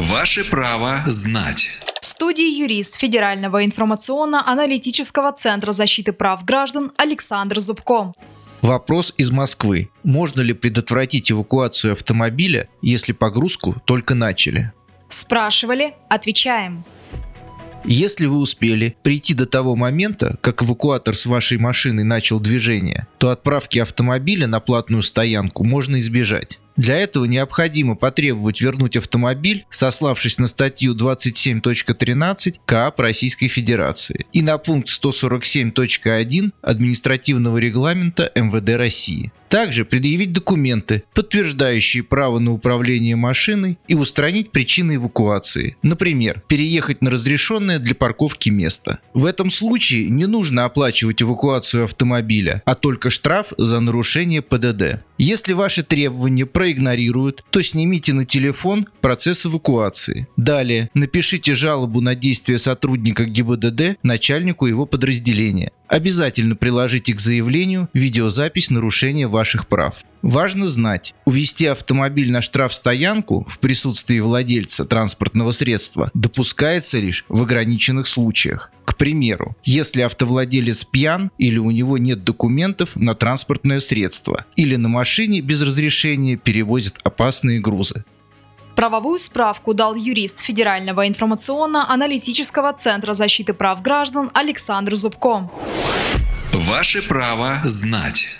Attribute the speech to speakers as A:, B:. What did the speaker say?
A: Ваше право знать.
B: В студии юрист Федерального информационно-аналитического центра защиты прав граждан Александр Зубко.
C: Вопрос из Москвы. Можно ли предотвратить эвакуацию автомобиля, если погрузку только начали?
B: Спрашивали, отвечаем.
C: Если вы успели прийти до того момента, как эвакуатор с вашей машиной начал движение, то отправки автомобиля на платную стоянку можно избежать. Для этого необходимо потребовать вернуть автомобиль, сославшись на статью 27.13 КАП Российской Федерации и на пункт 147.1 административного регламента МВД России. Также предъявить документы, подтверждающие право на управление машиной и устранить причины эвакуации. Например, переехать на разрешенное для парковки место. В этом случае не нужно оплачивать эвакуацию автомобиля, а только штраф за нарушение ПДД. Если ваши требования проигнорируют, то снимите на телефон процесс эвакуации. Далее напишите жалобу на действия сотрудника ГИБДД начальнику его подразделения. Обязательно приложите к заявлению видеозапись нарушения ваших прав. Важно знать, увести автомобиль на штрафстоянку в присутствии владельца транспортного средства допускается лишь в ограниченных случаях. К примеру, если автовладелец пьян или у него нет документов на транспортное средство, или на машине без разрешения перевозит опасные грузы.
B: Правовую справку дал юрист Федерального информационно-аналитического центра защиты прав граждан Александр Зубко.
A: Ваше право знать.